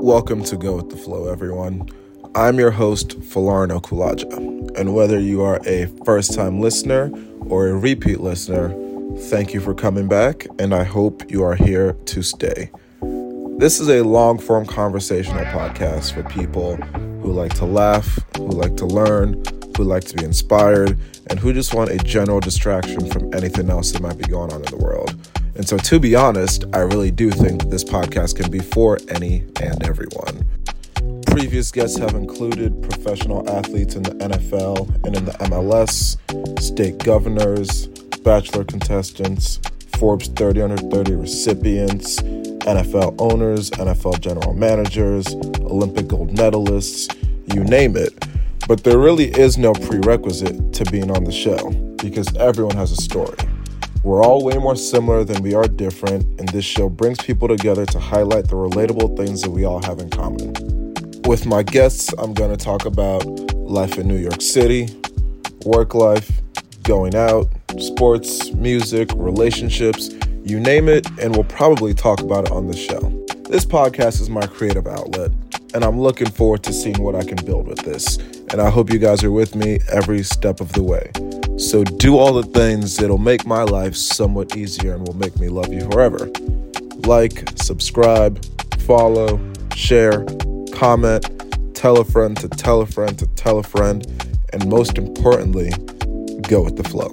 Welcome to Go with the Flow, everyone. I'm your host, Falarno Kulaja, and whether you are a first time listener or a repeat listener, thank you for coming back, and I hope you are here to stay. This is a long form conversational podcast for people who like to laugh, who like to learn, who like to be inspired, and who just want a general distraction from anything else that might be going on in the world. And so, to be honest, I really do think this podcast can be for any and everyone. Previous guests have included professional athletes in the NFL and in the MLS, state governors, bachelor contestants, Forbes 30 under 30 recipients, NFL owners, NFL general managers, Olympic gold medalists, you name it. But there really is no prerequisite to being on the show because everyone has a story. We're all way more similar than we are different, and this show brings people together to highlight the relatable things that we all have in common. With my guests, I'm going to talk about life in New York City, work life, going out, sports, music, relationships, you name it, and we'll probably talk about it on the show. This podcast is my creative outlet, and I'm looking forward to seeing what I can build with this and I hope you guys are with me every step of the way. So do all the things that'll make my life somewhat easier and will make me love you forever. Like, subscribe, follow, share, comment, tell a friend to tell a friend to tell a friend, and most importantly, go with the flow.